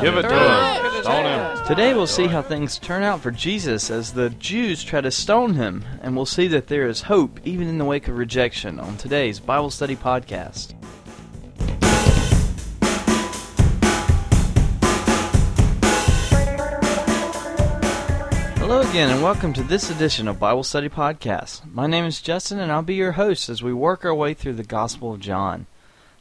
him. Give it to him. Stone him. Today we'll see how things turn out for Jesus as the Jews try to stone him, and we'll see that there is hope even in the wake of rejection on today's Bible Study Podcast. Hello again, and welcome to this edition of Bible Study Podcast. My name is Justin, and I'll be your host as we work our way through the Gospel of John.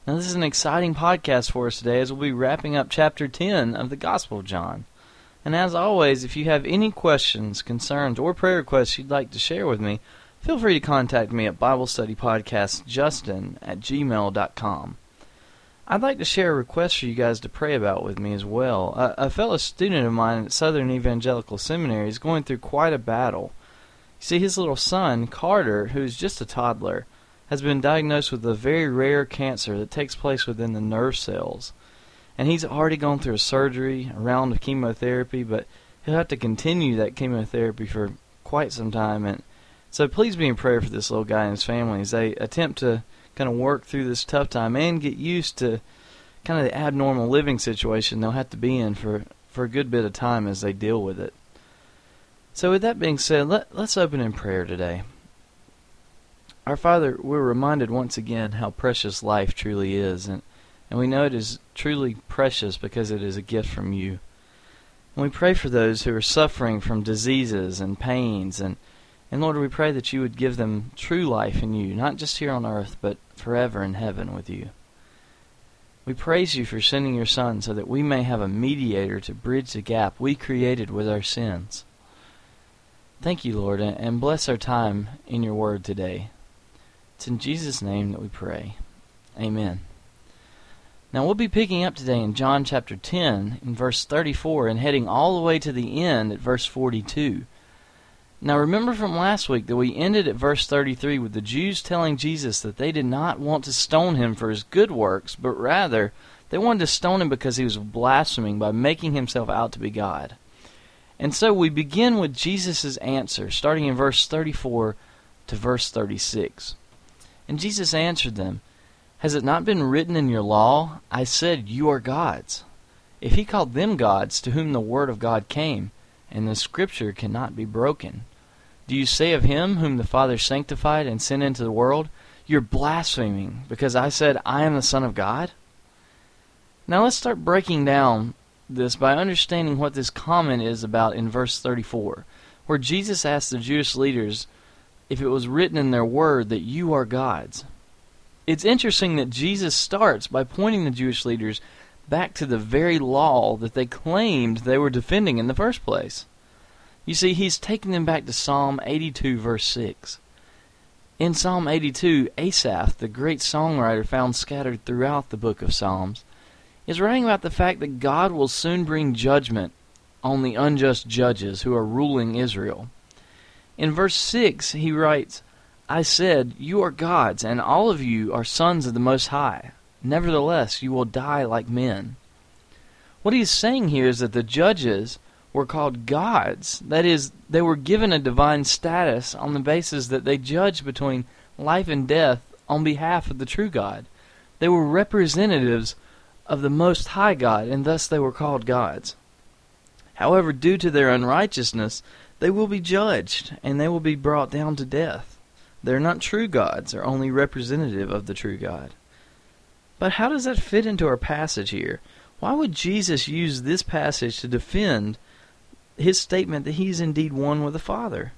Now, this is an exciting podcast for us today as we'll be wrapping up chapter 10 of the Gospel of John. And as always, if you have any questions, concerns, or prayer requests you'd like to share with me, feel free to contact me at BibleStudyPodcastJustin at gmail.com. I'd like to share a request for you guys to pray about with me as well. A, a fellow student of mine at Southern Evangelical Seminary is going through quite a battle. You see, his little son, Carter, who's just a toddler, has been diagnosed with a very rare cancer that takes place within the nerve cells. And he's already gone through a surgery, a round of chemotherapy, but he'll have to continue that chemotherapy for quite some time. And so please be in prayer for this little guy and his family as they attempt to kind of work through this tough time and get used to kind of the abnormal living situation they'll have to be in for, for a good bit of time as they deal with it. So, with that being said, let, let's open in prayer today. Our Father, we're reminded once again how precious life truly is, and, and we know it is truly precious because it is a gift from you. And we pray for those who are suffering from diseases and pains, and, and Lord, we pray that you would give them true life in you, not just here on earth, but forever in heaven with you. We praise you for sending your Son so that we may have a mediator to bridge the gap we created with our sins. Thank you, Lord, and bless our time in your word today. It's in Jesus' name that we pray. Amen. Now we'll be picking up today in John chapter 10 in verse 34 and heading all the way to the end at verse 42. Now remember from last week that we ended at verse 33 with the Jews telling Jesus that they did not want to stone him for his good works, but rather they wanted to stone him because he was blaspheming by making himself out to be God. And so we begin with Jesus' answer, starting in verse 34 to verse 36. And Jesus answered them, Has it not been written in your law, I said, You are gods? If he called them gods, to whom the word of God came, and the scripture cannot be broken. Do you say of him whom the Father sanctified and sent into the world, You're blaspheming, because I said, I am the Son of God? Now let's start breaking down this by understanding what this comment is about in verse 34, where Jesus asked the Jewish leaders if it was written in their word that you are gods. It's interesting that Jesus starts by pointing the Jewish leaders back to the very law that they claimed they were defending in the first place. You see, he's taking them back to Psalm 82, verse 6. In Psalm 82, Asaph, the great songwriter found scattered throughout the book of Psalms, is writing about the fact that God will soon bring judgment on the unjust judges who are ruling Israel. In verse 6, he writes, I said, You are gods, and all of you are sons of the Most High. Nevertheless, you will die like men. What he is saying here is that the judges were called gods. That is, they were given a divine status on the basis that they judged between life and death on behalf of the true God. They were representatives of the Most High God, and thus they were called gods. However, due to their unrighteousness, they will be judged, and they will be brought down to death. They're not true gods, they're only representative of the true God. But how does that fit into our passage here? Why would Jesus use this passage to defend his statement that he's indeed one with the Father?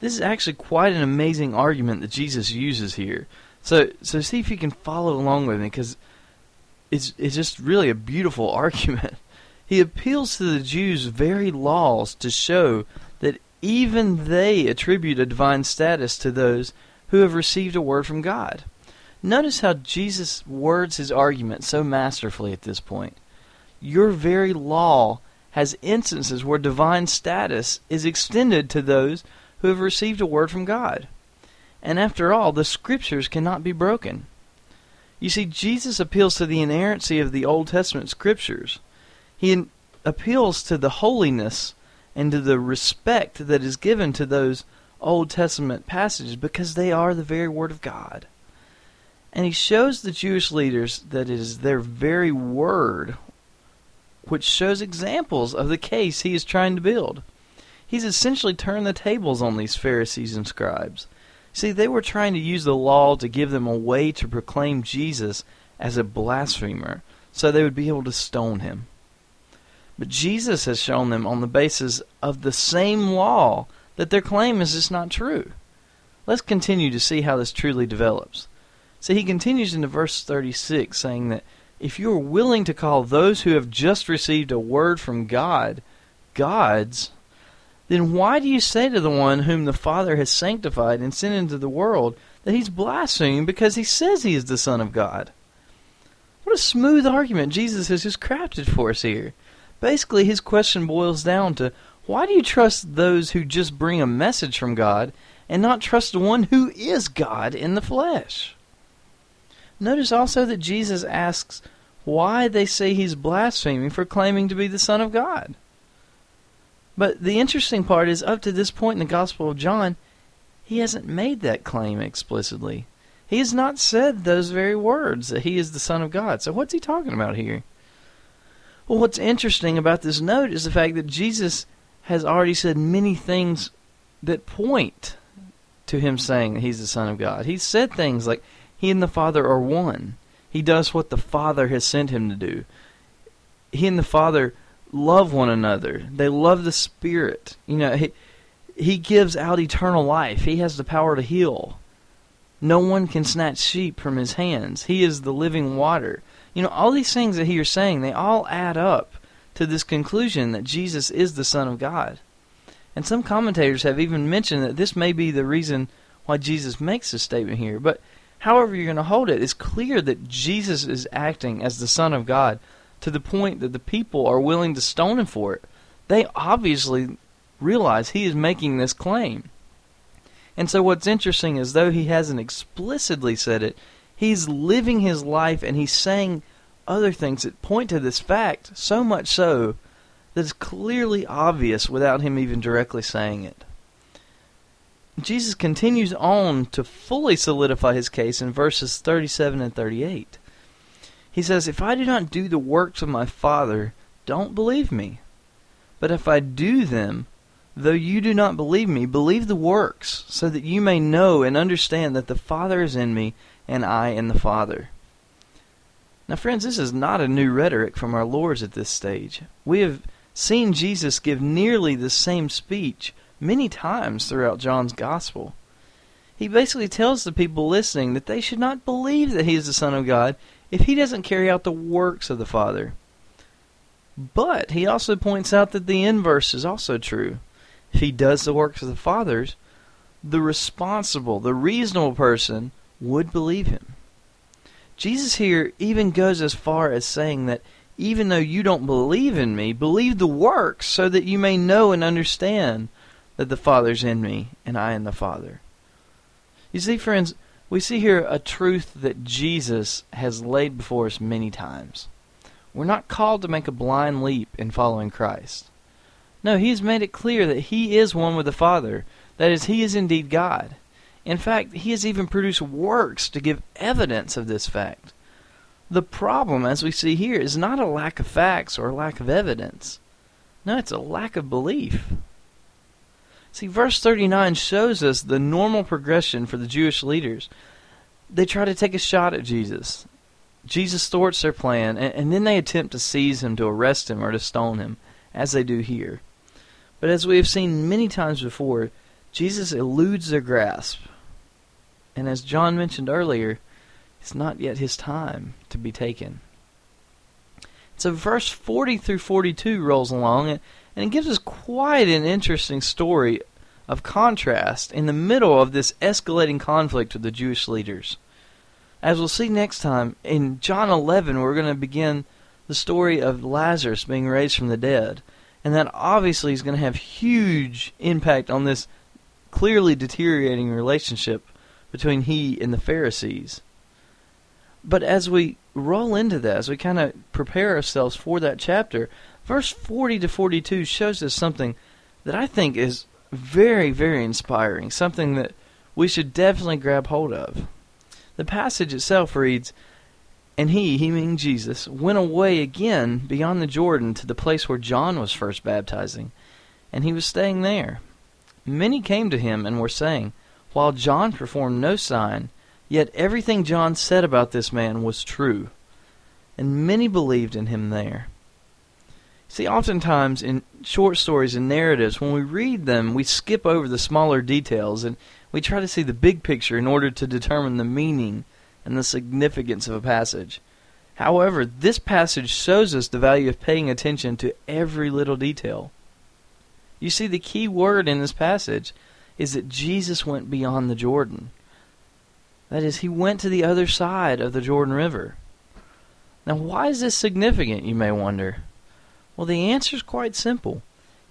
This is actually quite an amazing argument that Jesus uses here. So, so see if you can follow along with me, because it's it's just really a beautiful argument. He appeals to the Jews' very laws to show that even they attribute a divine status to those who have received a word from God. Notice how Jesus words his argument so masterfully at this point. Your very law has instances where divine status is extended to those who have received a word from God. And after all, the scriptures cannot be broken. You see, Jesus appeals to the inerrancy of the Old Testament scriptures. He appeals to the holiness and to the respect that is given to those Old Testament passages because they are the very Word of God. And he shows the Jewish leaders that it is their very word which shows examples of the case he is trying to build. He's essentially turned the tables on these Pharisees and scribes. See, they were trying to use the law to give them a way to proclaim Jesus as a blasphemer, so they would be able to stone him. But Jesus has shown them on the basis of the same law that their claim is just not true. Let's continue to see how this truly develops. See, he continues into verse 36 saying that if you are willing to call those who have just received a word from God gods, then why do you say to the one whom the Father has sanctified and sent into the world that he's blaspheming because he says he is the Son of God? What a smooth argument Jesus has just crafted for us here. Basically, his question boils down to why do you trust those who just bring a message from God and not trust the one who is God in the flesh? Notice also that Jesus asks why they say he's blaspheming for claiming to be the Son of God. But the interesting part is, up to this point in the Gospel of John, he hasn't made that claim explicitly. He has not said those very words that he is the Son of God. So, what's he talking about here? Well, what's interesting about this note is the fact that Jesus has already said many things that point to him saying that he's the Son of God. He's said things like, He and the Father are one. He does what the Father has sent him to do. He and the Father love one another. They love the Spirit. You know, he, he gives out eternal life. He has the power to heal. No one can snatch sheep from his hands. He is the living water. You know, all these things that he is saying, they all add up to this conclusion that Jesus is the Son of God. And some commentators have even mentioned that this may be the reason why Jesus makes this statement here. But however you're going to hold it, it's clear that Jesus is acting as the Son of God to the point that the people are willing to stone him for it. They obviously realize he is making this claim. And so what's interesting is though he hasn't explicitly said it, he's living his life and he's saying other things that point to this fact, so much so that it's clearly obvious without him even directly saying it. Jesus continues on to fully solidify his case in verses 37 and 38. He says, If I do not do the works of my Father, don't believe me. But if I do them, though you do not believe me, believe the works, so that you may know and understand that the Father is in me, and I in the Father. Now, friends, this is not a new rhetoric from our Lord's at this stage. We have seen Jesus give nearly the same speech many times throughout John's Gospel. He basically tells the people listening that they should not believe that he is the Son of God if he doesn't carry out the works of the Father. But he also points out that the inverse is also true. If he does the works of the fathers, the responsible, the reasonable person would believe him. Jesus here even goes as far as saying that even though you don't believe in me, believe the works so that you may know and understand that the Father's in me and I in the Father. You see, friends, we see here a truth that Jesus has laid before us many times. We're not called to make a blind leap in following Christ. No, He has made it clear that He is one with the Father, that is, He is indeed God. In fact, He has even produced works to give evidence of this fact. The problem, as we see here, is not a lack of facts or a lack of evidence. No, it's a lack of belief. See, verse 39 shows us the normal progression for the Jewish leaders. They try to take a shot at Jesus. Jesus thwarts their plan, and, and, then they attempt to seize him, to arrest him, or to stone him, as they do here. But as we have seen many times before, Jesus eludes their grasp. And as John mentioned earlier, it's not yet his time to be taken. So verse 40 through 42 rolls along, and, it gives us quite an interesting story of contrast in the middle of this escalating conflict with the Jewish leaders. As we'll see next time, in John 11, we're going to begin the story of Lazarus being raised from the dead. And that obviously is going to have huge impact on this clearly deteriorating relationship between he and the Pharisees. But as we roll into that, as we kind of prepare ourselves for that chapter, verse 40 to 42 shows us something that I think is very, very inspiring, something that we should definitely grab hold of. The passage itself reads And he, he meaning Jesus, went away again beyond the Jordan to the place where John was first baptizing, and he was staying there. Many came to him and were saying, While John performed no sign, yet everything John said about this man was true. And many believed in him there. See, oftentimes in short stories and narratives, when we read them, we skip over the smaller details and we try to see the big picture in order to determine the meaning and the significance of a passage. However, this passage shows us the value of paying attention to every little detail. You see, the key word in this passage is that Jesus went beyond the Jordan. That is, he went to the other side of the Jordan River. Now, why is this significant, you may wonder? Well, the answer is quite simple.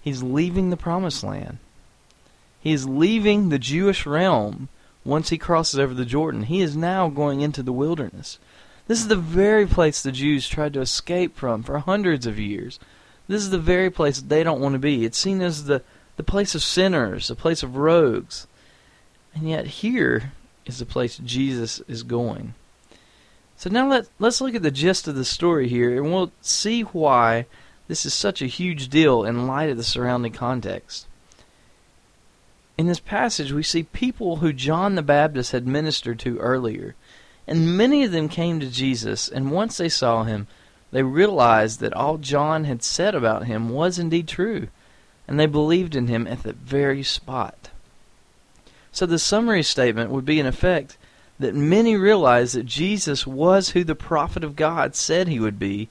He's leaving the Promised Land. He is leaving the Jewish realm once he crosses over the Jordan. He is now going into the wilderness. This is the very place the Jews tried to escape from for hundreds of years. This is the very place they don't want to be. It's seen as the, the place of sinners, the place of rogues. And yet here is the place Jesus is going. So now let, let's look at the gist of the story here, and we'll see why this is such a huge deal in light of the surrounding context. In this passage, we see people who John the Baptist had ministered to earlier, and many of them came to Jesus, and once they saw him, they realized that all John had said about him was indeed true, and they believed in him at that very spot. So the summary statement would be in effect that many realized that Jesus was who the prophet of God said he would be,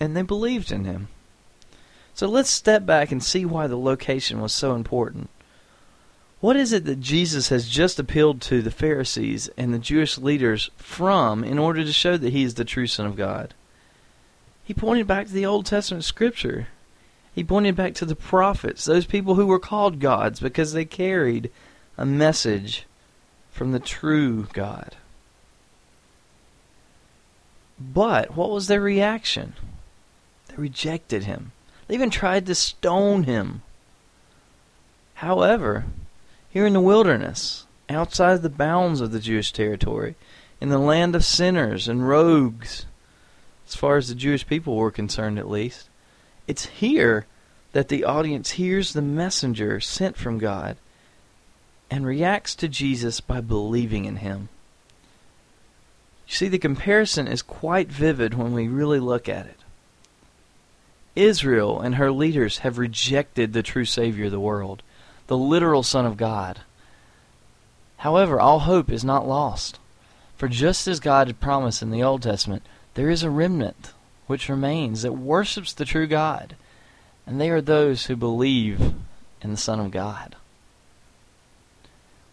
and they believed in him. So let's step back and see why the location was so important. What is it that Jesus has just appealed to the Pharisees and the Jewish leaders from in order to show that he is the true Son of God? He pointed back to the Old Testament scripture. He pointed back to the prophets, those people who were called gods because they carried a message from the true God. But what was their reaction? They rejected him. They even tried to stone him. However, here in the wilderness, outside the bounds of the Jewish territory, in the land of sinners and rogues, as far as the Jewish people were concerned at least, it's here that the audience hears the messenger sent from God and reacts to Jesus by believing in him. You see, the comparison is quite vivid when we really look at it. Israel and her leaders have rejected the true Savior of the world the literal Son of God. However, all hope is not lost. For just as God had promised in the Old Testament, there is a remnant which remains that worships the true God, and they are those who believe in the Son of God.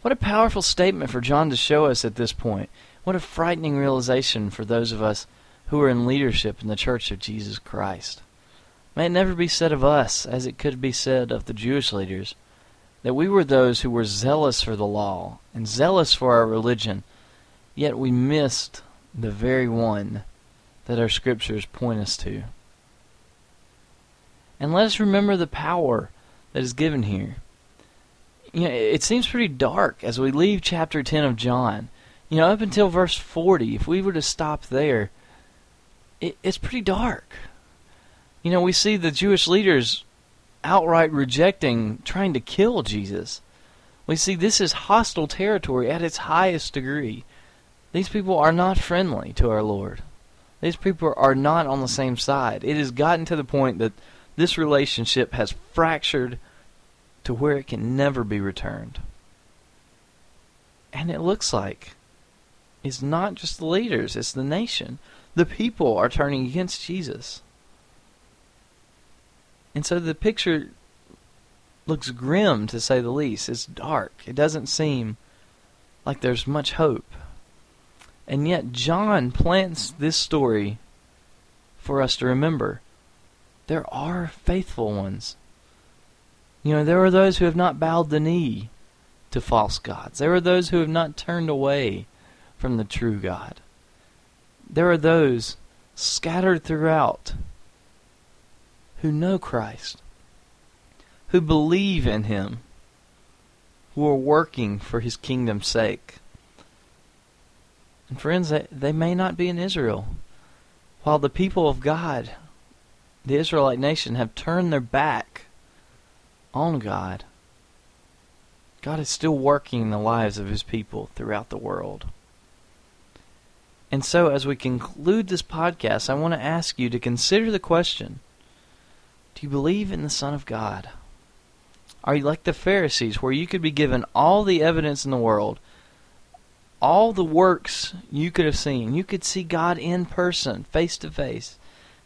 What a powerful statement for John to show us at this point. What a frightening realization for those of us who are in leadership in the Church of Jesus Christ. May it never be said of us as it could be said of the Jewish leaders that we were those who were zealous for the law and zealous for our religion, yet we missed the very one that our scriptures point us to. And let us remember the power that is given here. You know, it seems pretty dark as we leave chapter 10 of John. You know, up until verse 40, if we were to stop there, it, it's pretty dark. You know, we see the Jewish leaders outright rejecting trying to kill Jesus. We see this is hostile territory at its highest degree. These people are not friendly to our Lord. These people are not on the same side. It has gotten to the point that this relationship has fractured to where it can never be returned. And it looks like it's not just the leaders, it's the nation. The people are turning against Jesus. And so the picture looks grim to say the least. It's dark. It doesn't seem like there's much hope. And yet, John plants this story for us to remember. There are faithful ones. You know, there are those who have not bowed the knee to false gods. There are those who have not turned away from the true God. There are those scattered throughout who know Christ, who believe in Him, who are working for His kingdom's sake. And friends, they, they may not be in Israel. While the people of God, the Israelite nation, have turned their back on God, God is still working in the lives of his people throughout the world. And so, as we conclude this podcast, I want to ask you to consider the question Do you believe in the Son of God? Are you like the Pharisees, where you could be given all the evidence in the world, all the works you could have seen? You could see God in person, face to face,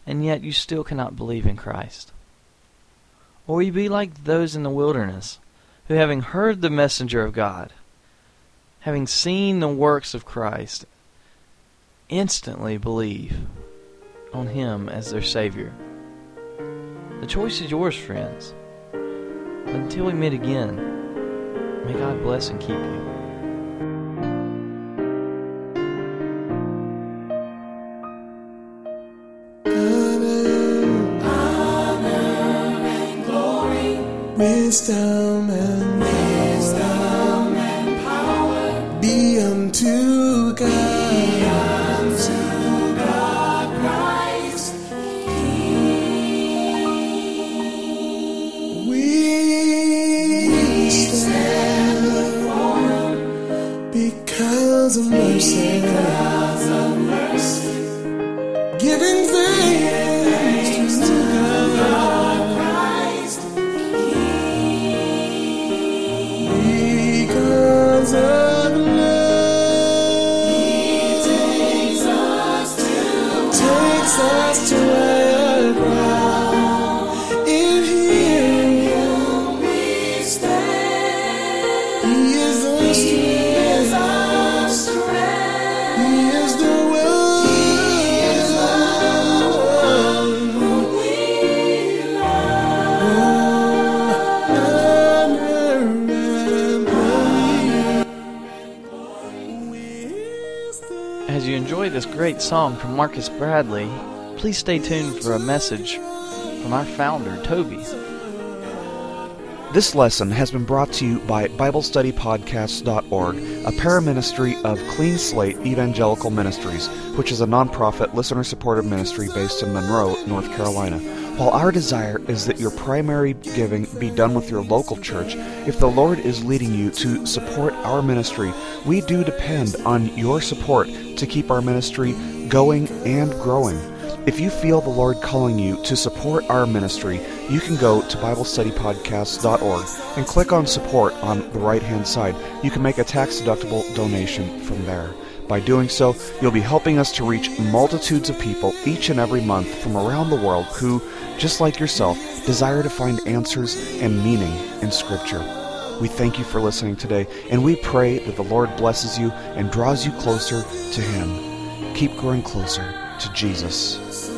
and yet you still cannot believe in Christ. Or you be like those in the wilderness, who, having heard the messenger of God, having seen the works of Christ, instantly believe on Him as their Savior. The choice is yours, friends. Until we meet again, may God bless and keep you. Wisdom and wisdom and power be unto God. Be unto God Christ. We stand before Him because of mercy. As you enjoy this great song from Marcas Bradley, please stay tuned for a message from our founder, Toby. This lesson has been brought to you by BibleStudyPodcast.org, a paraministry of Clean Slate Evangelical Ministries, which is a nonprofit, listener supported ministry based in Monroe, North Carolina. While our desire is that your primary giving be done with your local church, if the Lord is leading you to support our ministry, we do depend on your support to keep our ministry going and growing. If you feel the Lord calling you to support our ministry, you can go to BibleStudyPodcast.org and click on support on the right hand side. You can make a tax deductible donation from there. By doing so, you'll be helping us to reach multitudes of people each and every month from around the world who, just like yourself, desire to find answers and meaning in Scripture. We thank you for listening today, and we pray that the Lord blesses you and draws you closer to Him. Keep growing closer to Jesus.